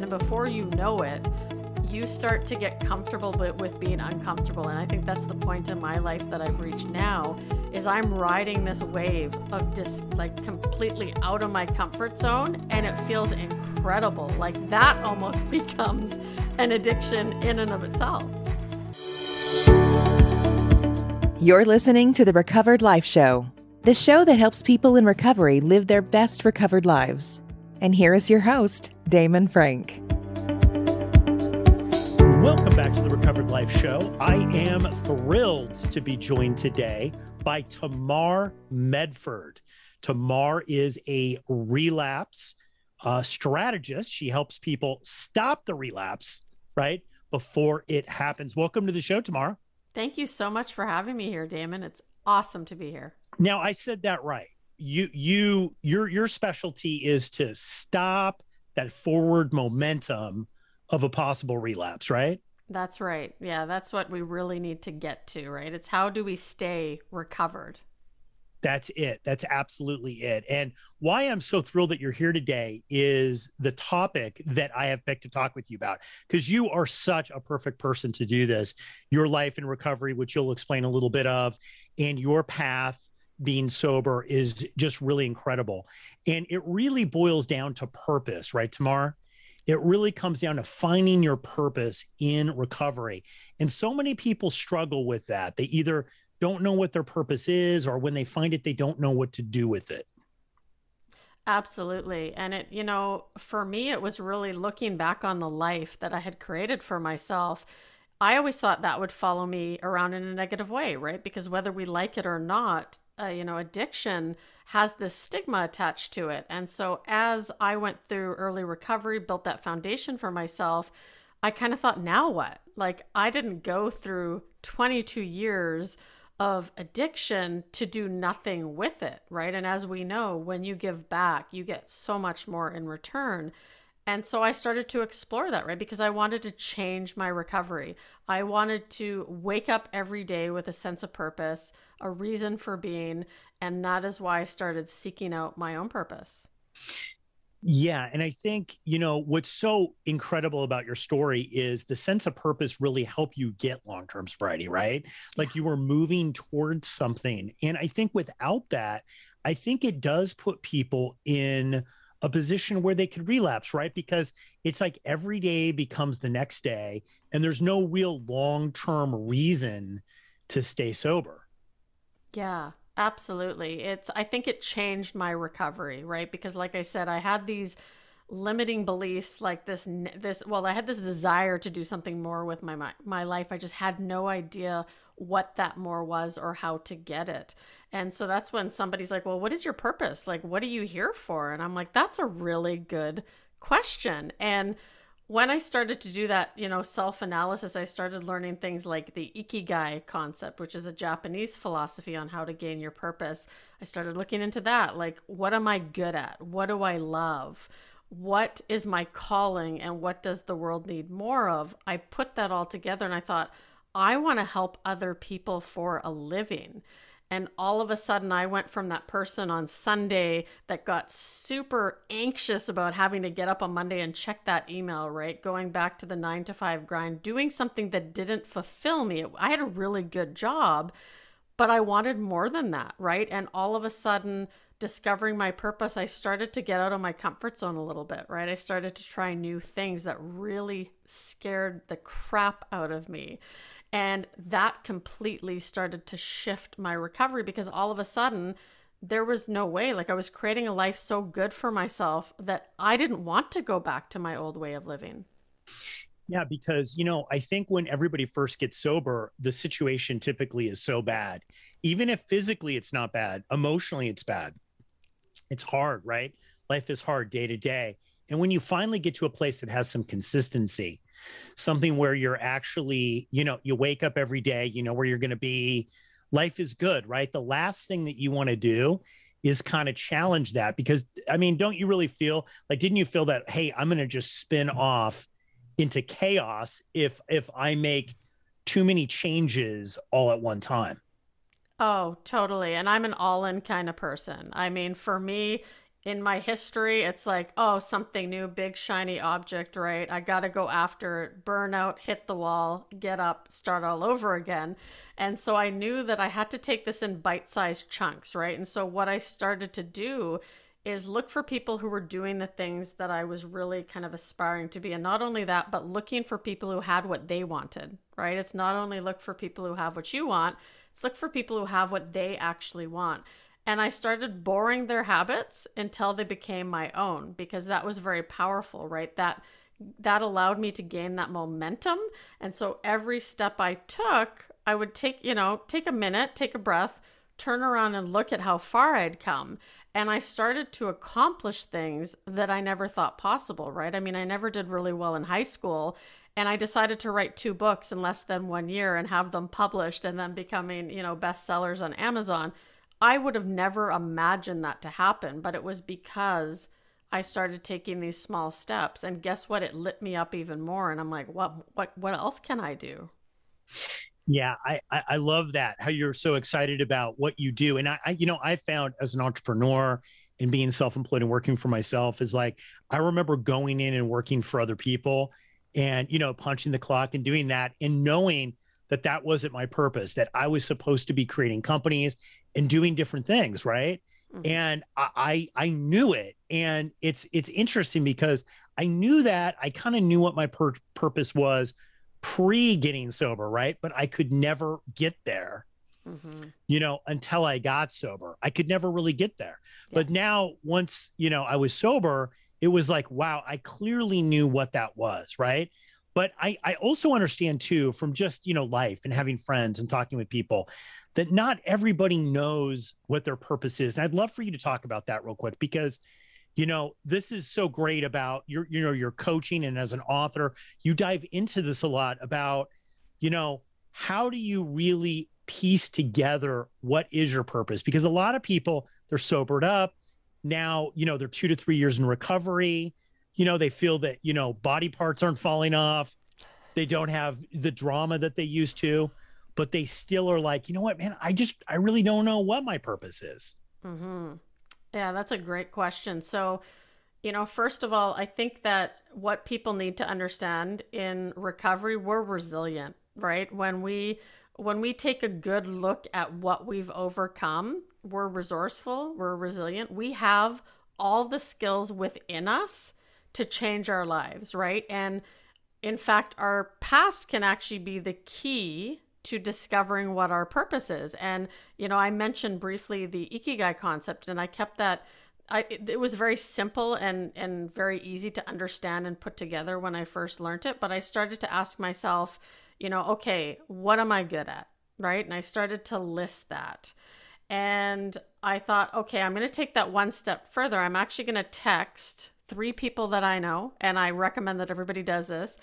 And before you know it, you start to get comfortable with being uncomfortable. And I think that's the point in my life that I've reached now is I'm riding this wave of just like completely out of my comfort zone and it feels incredible. Like that almost becomes an addiction in and of itself. You're listening to the Recovered Life Show, the show that helps people in recovery live their best recovered lives. And here is your host, Damon Frank. Welcome back to the Recovered Life Show. I am thrilled to be joined today by Tamar Medford. Tamar is a relapse uh, strategist. She helps people stop the relapse, right, before it happens. Welcome to the show, Tamar. Thank you so much for having me here, Damon. It's awesome to be here. Now, I said that right you you your your specialty is to stop that forward momentum of a possible relapse, right? That's right. Yeah, that's what we really need to get to, right? It's how do we stay recovered? That's it. That's absolutely it. And why I'm so thrilled that you're here today is the topic that I have picked to talk with you about, because you are such a perfect person to do this. Your life in recovery, which you'll explain a little bit of, and your path being sober is just really incredible. And it really boils down to purpose, right, Tamar? It really comes down to finding your purpose in recovery. And so many people struggle with that. They either don't know what their purpose is, or when they find it, they don't know what to do with it. Absolutely. And it, you know, for me, it was really looking back on the life that I had created for myself. I always thought that would follow me around in a negative way, right? Because whether we like it or not, uh, you know, addiction has this stigma attached to it. And so as I went through early recovery, built that foundation for myself, I kind of thought, now what? Like, I didn't go through 22 years of addiction to do nothing with it, right? And as we know, when you give back, you get so much more in return. And so I started to explore that, right? Because I wanted to change my recovery. I wanted to wake up every day with a sense of purpose, a reason for being. And that is why I started seeking out my own purpose. Yeah. And I think, you know, what's so incredible about your story is the sense of purpose really helped you get long term sobriety, right? Like you were moving towards something. And I think without that, I think it does put people in a position where they could relapse, right? Because it's like every day becomes the next day, and there's no real long term reason to stay sober. Yeah, absolutely. It's, I think it changed my recovery, right? Because, like I said, I had these limiting beliefs like this this well i had this desire to do something more with my my, my life i just had no idea what that more was or how to get it and so that's when somebody's like, well, what is your purpose? Like, what are you here for? And I'm like, that's a really good question. And when I started to do that, you know, self analysis, I started learning things like the Ikigai concept, which is a Japanese philosophy on how to gain your purpose. I started looking into that. Like, what am I good at? What do I love? What is my calling and what does the world need more of? I put that all together and I thought, I want to help other people for a living. And all of a sudden, I went from that person on Sunday that got super anxious about having to get up on Monday and check that email, right? Going back to the nine to five grind, doing something that didn't fulfill me. I had a really good job, but I wanted more than that, right? And all of a sudden, discovering my purpose, I started to get out of my comfort zone a little bit, right? I started to try new things that really scared the crap out of me. And that completely started to shift my recovery because all of a sudden, there was no way. Like I was creating a life so good for myself that I didn't want to go back to my old way of living. Yeah, because, you know, I think when everybody first gets sober, the situation typically is so bad. Even if physically it's not bad, emotionally it's bad. It's hard, right? Life is hard day to day. And when you finally get to a place that has some consistency, something where you're actually, you know, you wake up every day, you know where you're going to be. Life is good, right? The last thing that you want to do is kind of challenge that because I mean, don't you really feel like didn't you feel that hey, I'm going to just spin off into chaos if if I make too many changes all at one time? Oh, totally. And I'm an all in kind of person. I mean, for me, in my history, it's like, oh, something new, big shiny object, right? I got to go after it, burn out, hit the wall, get up, start all over again. And so I knew that I had to take this in bite sized chunks, right? And so what I started to do is look for people who were doing the things that I was really kind of aspiring to be. And not only that, but looking for people who had what they wanted, right? It's not only look for people who have what you want, it's look for people who have what they actually want. And I started boring their habits until they became my own because that was very powerful, right? That that allowed me to gain that momentum. And so every step I took, I would take, you know, take a minute, take a breath, turn around and look at how far I'd come. And I started to accomplish things that I never thought possible, right? I mean, I never did really well in high school. And I decided to write two books in less than one year and have them published and then becoming, you know, bestsellers on Amazon. I would have never imagined that to happen, but it was because I started taking these small steps. And guess what? It lit me up even more. And I'm like, what what what else can I do? Yeah, I, I love that how you're so excited about what you do, and I, I you know I found as an entrepreneur and being self-employed and working for myself is like I remember going in and working for other people, and you know punching the clock and doing that, and knowing that that wasn't my purpose, that I was supposed to be creating companies and doing different things, right? Mm-hmm. And I I knew it, and it's it's interesting because I knew that I kind of knew what my pur- purpose was pre getting sober, right? But I could never get there, mm-hmm. you know, until I got sober. I could never really get there. Yeah. But now, once, you know, I was sober, it was like, wow, I clearly knew what that was, right? But I, I also understand too from just, you know, life and having friends and talking with people that not everybody knows what their purpose is. And I'd love for you to talk about that real quick because you know this is so great about your you know your coaching and as an author you dive into this a lot about you know how do you really piece together what is your purpose? Because a lot of people they're sobered up. Now you know they're 2 to 3 years in recovery you know they feel that you know body parts aren't falling off they don't have the drama that they used to but they still are like you know what man i just i really don't know what my purpose is mm-hmm. Yeah, that's a great question. So, you know, first of all, I think that what people need to understand in recovery, we're resilient, right? When we when we take a good look at what we've overcome, we're resourceful, we're resilient. We have all the skills within us to change our lives, right? And in fact, our past can actually be the key to discovering what our purpose is. And, you know, I mentioned briefly the Ikigai concept, and I kept that. I, it was very simple and, and very easy to understand and put together when I first learned it. But I started to ask myself, you know, okay, what am I good at? Right. And I started to list that. And I thought, okay, I'm going to take that one step further. I'm actually going to text three people that I know, and I recommend that everybody does this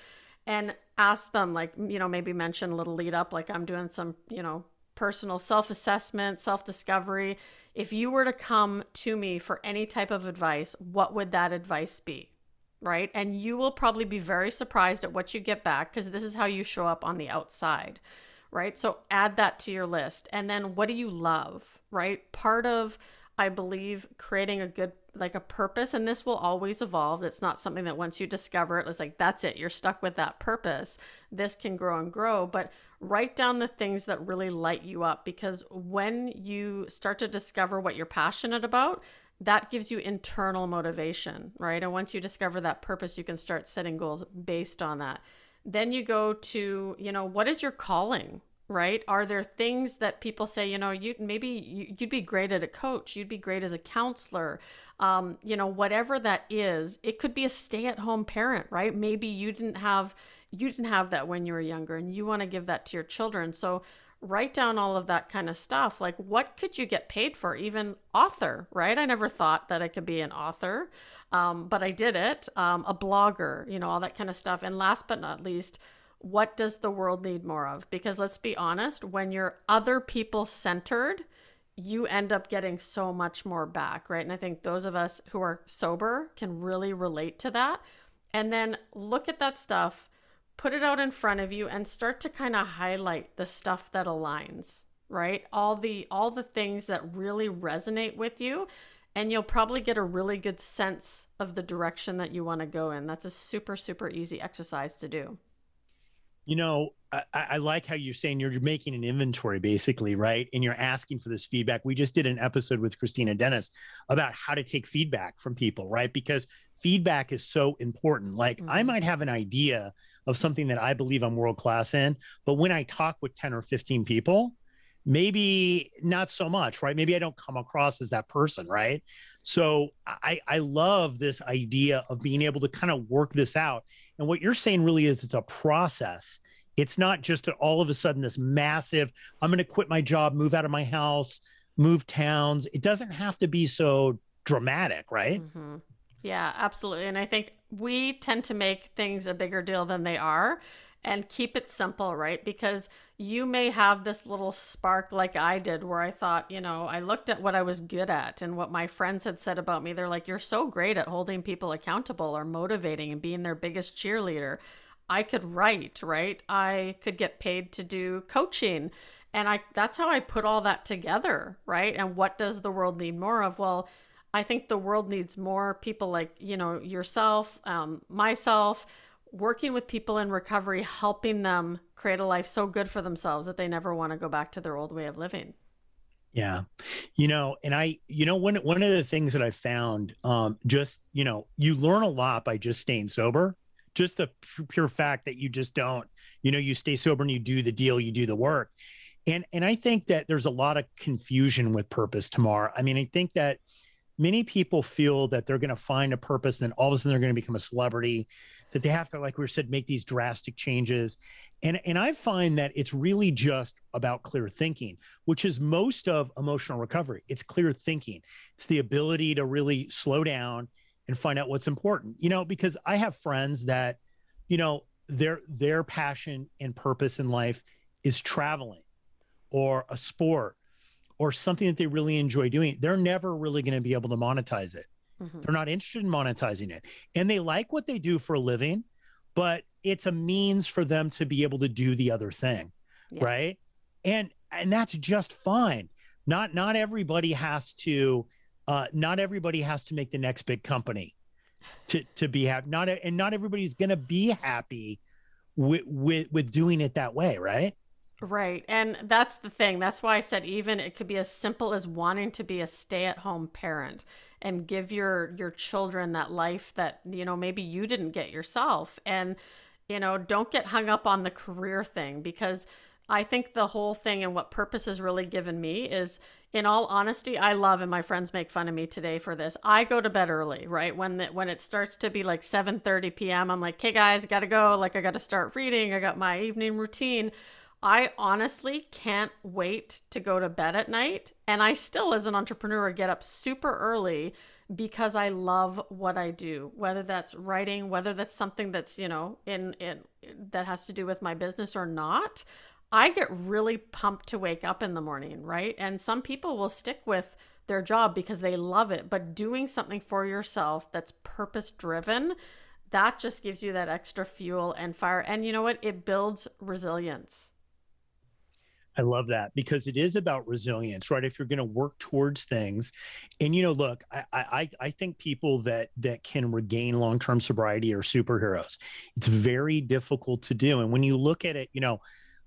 and ask them like you know maybe mention a little lead up like i'm doing some you know personal self-assessment self-discovery. If you were to come to me for any type of advice what would that advice be? Right? And you will probably be very surprised at what you get back because this is how you show up on the outside. Right? So add that to your list. And then what do you love? Right? Part of i believe creating a good like a purpose and this will always evolve. It's not something that once you discover it it's like that's it you're stuck with that purpose. This can grow and grow but write down the things that really light you up because when you start to discover what you're passionate about that gives you internal motivation right? And once you discover that purpose you can start setting goals based on that. Then you go to you know what is your calling right? Are there things that people say you know you maybe you'd be great at a coach you'd be great as a counselor um, you know whatever that is it could be a stay-at-home parent right? Maybe you didn't have you didn't have that when you were younger and you want to give that to your children. So write down all of that kind of stuff. Like what could you get paid for? Even author right? I never thought that i could be an author um, but i did it um, a blogger you know all that kind of stuff. And last but not least what does the world need more of? Because let's be honest, when you're other people centered, you end up getting so much more back, right? And I think those of us who are sober can really relate to that. And then look at that stuff, put it out in front of you and start to kind of highlight the stuff that aligns, right? All the all the things that really resonate with you and you'll probably get a really good sense of the direction that you want to go in. That's a super, super easy exercise to do. You know, I, I, like how you're saying you're making an inventory basically, right? And you're asking for this feedback. We just did an episode with Christina Dennis about how to take feedback from people, right? Because feedback is so important. Like mm-hmm. I might have an idea of something that I believe I'm world class in, but when I talk with 10 or 15 people, maybe not so much, right? Maybe I don't come across as that person, right? So I, I love this idea of being able to kind of work this out. And what you're saying really is it's a process. It's not just all of a sudden this massive, I'm going to quit my job, move out of my house, move towns. It doesn't have to be so dramatic, right? Mm-hmm. Yeah, absolutely. And I think we tend to make things a bigger deal than they are and keep it simple, right? Because you may have this little spark like I did where I thought, you know, I looked at what I was good at and what my friends had said about me. They're like, you're so great at holding people accountable or motivating and being their biggest cheerleader. I could write, right? I could get paid to do coaching. And I that's how I put all that together, right? And what does the world need more of? Well, I think the world needs more people like, you know, yourself, um, myself, working with people in recovery, helping them create a life so good for themselves that they never want to go back to their old way of living. Yeah. You know, and I, you know, one one of the things that I found, um, just, you know, you learn a lot by just staying sober. Just the pure fact that you just don't, you know, you stay sober and you do the deal, you do the work. And and I think that there's a lot of confusion with purpose Tamar. I mean, I think that many people feel that they're going to find a purpose and then all of a sudden they're going to become a celebrity that they have to like we said make these drastic changes. And and i find that it's really just about clear thinking which is most of emotional recovery. It's clear thinking. It's the ability to really slow down and find out what's important you know because i have friends that you know their their passion and purpose in life is traveling or a sport or something that they really enjoy doing, they're never really going to be able to monetize it. Mm-hmm. They're not interested in monetizing it. And they like what they do for a living, but it's a means for them to be able to do the other thing. Yeah. Right. And and that's just fine. Not not everybody has to uh not everybody has to make the next big company to to be happy. Not and not everybody's gonna be happy with with with doing it that way, right? Right. And that's the thing. That's why I said even it could be as simple as wanting to be a stay-at-home parent and give your your children that life that, you know, maybe you didn't get yourself. And you know, don't get hung up on the career thing because I think the whole thing and what purpose has really given me is in all honesty, I love and my friends make fun of me today for this. I go to bed early, right? When the, when it starts to be like 7:30 p.m., I'm like, "Okay guys, got to go. Like I got to start reading. I got my evening routine." I honestly can't wait to go to bed at night. And I still, as an entrepreneur, get up super early because I love what I do, whether that's writing, whether that's something that's, you know, in, in that has to do with my business or not. I get really pumped to wake up in the morning, right? And some people will stick with their job because they love it, but doing something for yourself that's purpose driven, that just gives you that extra fuel and fire. And you know what? It builds resilience. I love that because it is about resilience, right? If you're going to work towards things, and you know, look, I I I think people that that can regain long term sobriety are superheroes. It's very difficult to do, and when you look at it, you know.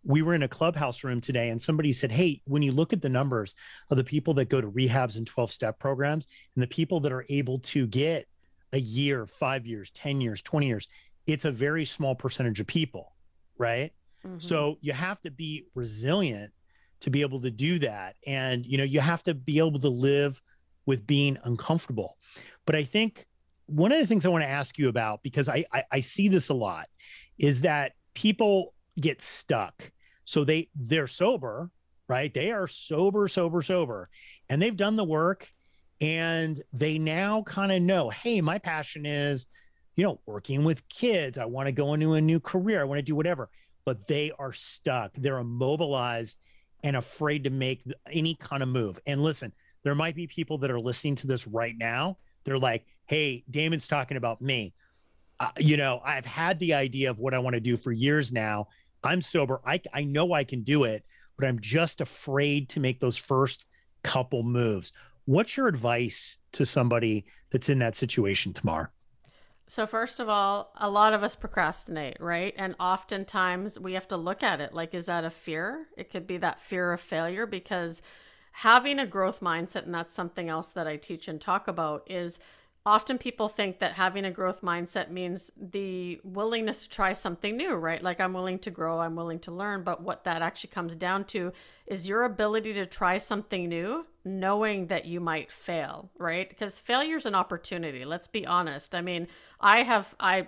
We were in a clubhouse room today, and somebody said, Hey, when you look at the numbers of the people that go to rehabs and 12 step programs and the people that are able to get a year, five years, 10 years, 20 years, it's a very small percentage of people, right? Mm-hmm. So you have to be resilient to be able to do that. And, you know, you have to be able to live with being uncomfortable. But I think one of the things I want to ask you about, because I, I, I see this a lot, is that people get stuck. So they they're sober, right? They are sober, sober, sober, and they've done the work and they now kind of know, hey, my passion is, you know, working with kids. I want to go into a new career. I want to do whatever but they are stuck. They're immobilized and afraid to make any kind of move. And listen, there might be people that are listening to this right now. They're like, hey, Damon's talking about me. Uh, you know, I've had the idea of what I want to do for years now. I'm sober. I, I know I can do it, but I'm just afraid to make those first couple moves. what's your advice to somebody that's in that situation Tamar so, first of all, a lot of us procrastinate, right? And oftentimes we have to look at it like, is that a fear? It could be that fear of failure because having a growth mindset, and that's something else that I teach and talk about, is often people think that having a growth mindset means the willingness to try something new, right? Like I'm willing to grow, I'm willing to learn. But what that actually comes down to is your ability to try something new, knowing that you might fail, right? Because failure is an opportunity. Let's be honest. I mean, I have, I,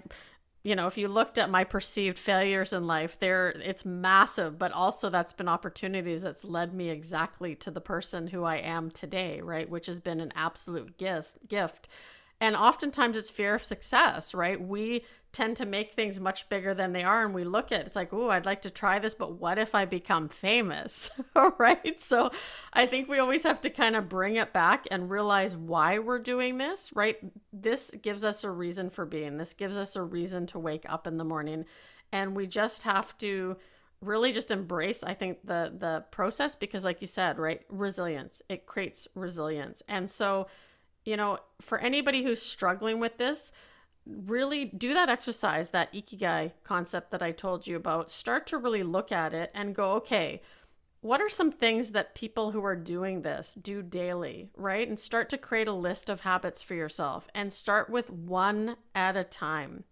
you know, if you looked at my perceived failures in life, there it's massive, but also that's been opportunities that's led me exactly to the person who I am today, right? Which has been an absolute gift gift and oftentimes it's fear of success, right? We tend to make things much bigger than they are and we look at it's like, "Oh, I'd like to try this, but what if I become famous?" right? So, I think we always have to kind of bring it back and realize why we're doing this, right? This gives us a reason for being. This gives us a reason to wake up in the morning and we just have to really just embrace i think the the process because like you said right resilience it creates resilience and so you know, for anybody who's struggling with this, really do that exercise, that ikigai concept that I told you about. Start to really look at it and go, okay, what are some things that people who are doing this do daily, right? And start to create a list of habits for yourself and start with one at a time,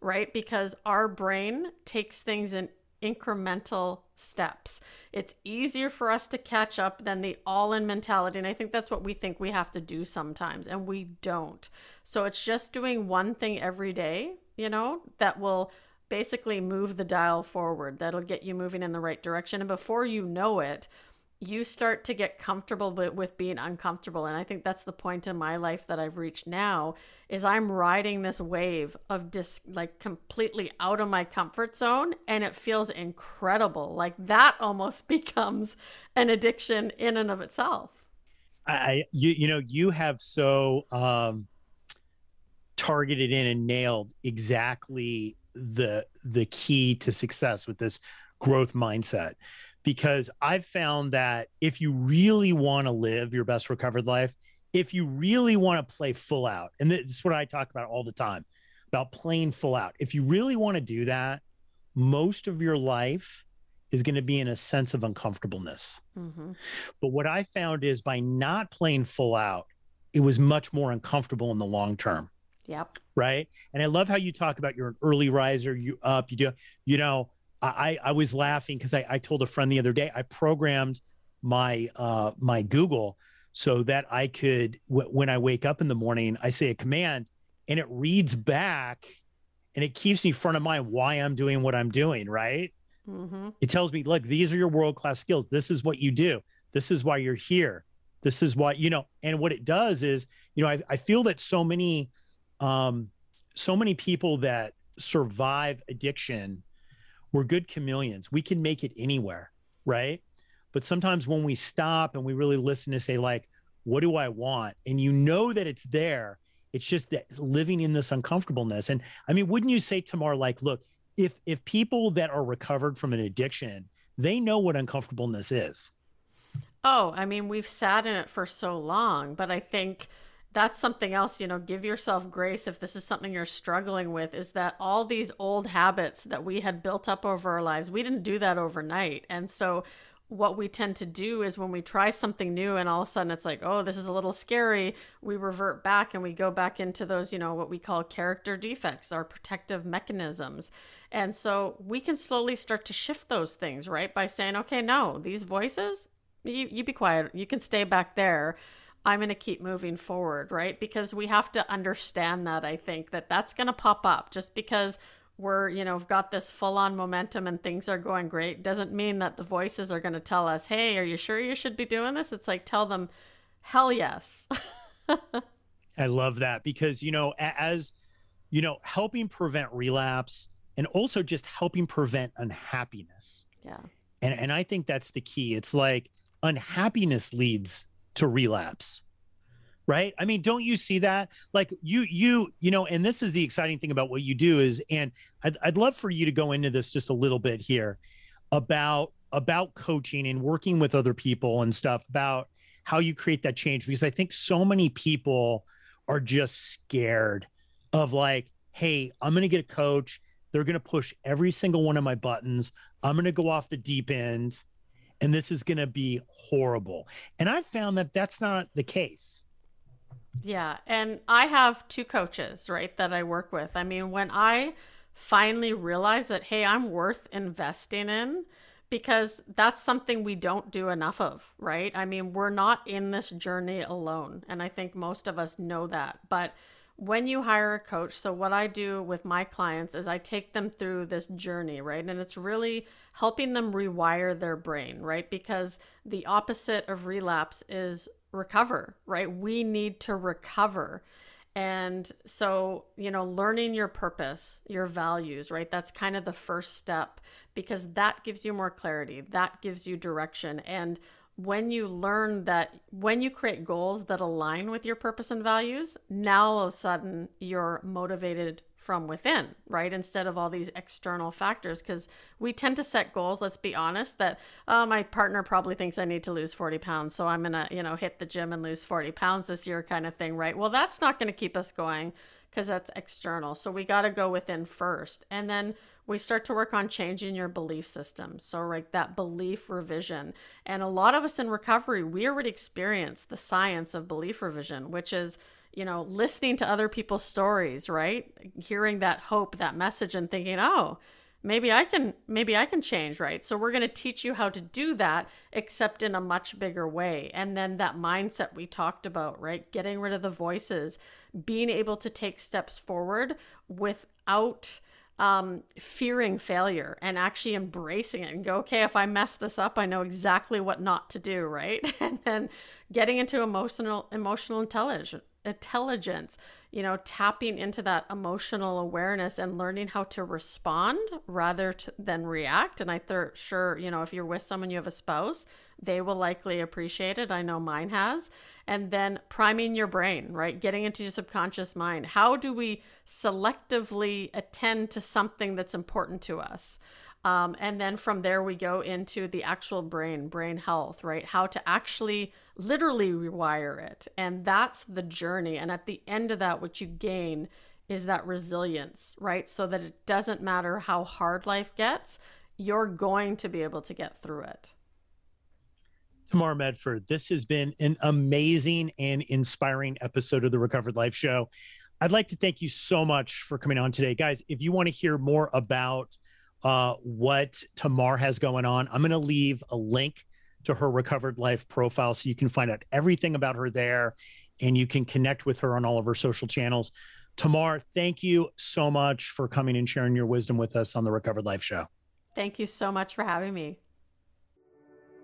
right? Because our brain takes things in incremental steps. It's easier for us to catch up than the all in mentality. And I think that's what we think we have to do sometimes, and we don't. So it's just doing one thing every day, you know, that will basically move the dial forward, that'll get you moving in the right direction. And before you know it, you start to get comfortable with being uncomfortable. And i think that's the point in my life that i've reached now is i'm riding this wave of just like completely out of my comfort zone. And it feels incredible. Like that almost becomes an addiction in and of itself. I you you know you have so um targeted in and nailed exactly the the key to success with this growth mindset because I've found that if you really want to live your best recovered life, if you really want to play full out, and this is what I talk about all the time about playing full out, if you really want to do that, most of your life is going to be in a sense of uncomfortableness. Mm-hmm. But what I found is by not playing full out, it was much more uncomfortable in the long term. Yep. Right. And I love how you talk about you're an early riser, you up, you do, you know, I, I was laughing because I, I told a friend the other day I programmed my uh, my Google so that I could w- when I wake up in the morning I say a command and it reads back and it keeps me front of mind why I'm doing what I'm doing right. Mm-hmm. It tells me look these are your world class skills. This is what you do. This is why you're here. This is what you know. And what it does is you know I, I feel that so many um, so many people that survive addiction we're good chameleons. We can make it anywhere, right? But sometimes when we stop and we really listen to say, like, what do I want? And you know that it's there. It's just that living in this uncomfortableness. And I mean, wouldn't you say, Tamar, like, look, if if people that are recovered from an addiction, they know what uncomfortableness is. Oh, I mean, we've sat in it for so long, but I think that's something else, you know, give yourself grace if this is something you're struggling with is that all these old habits that we had built up over our lives, we didn't do that overnight. And so what we tend to do is when we try something new and all of a sudden it's like, oh, this is a little scary, we revert back and we go back into those, you know, what we call character defects, our protective mechanisms. And so we can slowly start to shift those things, right? By saying, okay, no, these voices, you, you be quiet, you can stay back there I'm going to keep moving forward, right? Because we have to understand that I think that that's going to pop up just because we're, you know, we've got this full on momentum and things are going great doesn't mean that the voices are going to tell us, "Hey, are you sure you should be doing this?" It's like tell them, "Hell yes." I love that because, you know, as you know, helping prevent relapse and also just helping prevent unhappiness. Yeah. And and I think that's the key. It's like unhappiness leads to relapse right i mean don't you see that like you you you know and this is the exciting thing about what you do is and I'd, I'd love for you to go into this just a little bit here about about coaching and working with other people and stuff about how you create that change because I think so many people are just scared of like, hey, I'm going to get a coach. They're going to push every single one of my buttons. I'm going to go off the deep end and this is going to be horrible. And I've found that that's not the case. Yeah. And I have two coaches, right, that I work with. I mean, when I finally realized that, hey, I'm worth investing in because that's something we don't do enough of, right? I mean, we're not in this journey alone. And I think most of us know that. But when you hire a coach, so what I do with my clients is I take them through this journey, right? And it's really helping them rewire their brain, right? Because the opposite of relapse is recover, right? We need to recover. And so, you know, learning your purpose, your values, right? That's kind of the first step because that gives you more clarity, that gives you direction. And when you learn that, when you create goals that align with your purpose and values, now all of a sudden you're motivated from within, right? Instead of all these external factors. Because we tend to set goals, let's be honest, that oh, my partner probably thinks I need to lose 40 pounds. So I'm going to, you know, hit the gym and lose 40 pounds this year kind of thing, right? Well, that's not going to keep us going because that's external. So we got to go within first. And then we start to work on changing your belief system. So, like that belief revision. And a lot of us in recovery, we already experience the science of belief revision, which is you know, listening to other people's stories, right? Hearing that hope, that message and thinking, "Oh, maybe I can maybe I can change, right?" So we're going to teach you how to do that except in a much bigger way. And then that mindset we talked about, right? Getting rid of the voices, being able to take steps forward without um, fearing failure and actually embracing it and go, okay, if I mess this up, I know exactly what not to do, right? and then getting into emotional emotional intelligence intelligence, you know, tapping into that emotional awareness and learning how to respond rather to, than react. And I th- sure, you know, if you're with someone, you have a spouse, they will likely appreciate it. I know mine has. And then priming your brain, right? Getting into your subconscious mind. How do we selectively attend to something that's important to us? Um, and then from there, we go into the actual brain, brain health, right? How to actually literally rewire it. And that's the journey. And at the end of that, what you gain is that resilience, right? So that it doesn't matter how hard life gets, you're going to be able to get through it. Tamar Medford, this has been an amazing and inspiring episode of the Recovered Life Show. I'd like to thank you so much for coming on today. Guys, if you want to hear more about uh, what Tamar has going on. I'm going to leave a link to her recovered life profile so you can find out everything about her there and you can connect with her on all of her social channels. Tamar, thank you so much for coming and sharing your wisdom with us on the Recovered Life Show. Thank you so much for having me.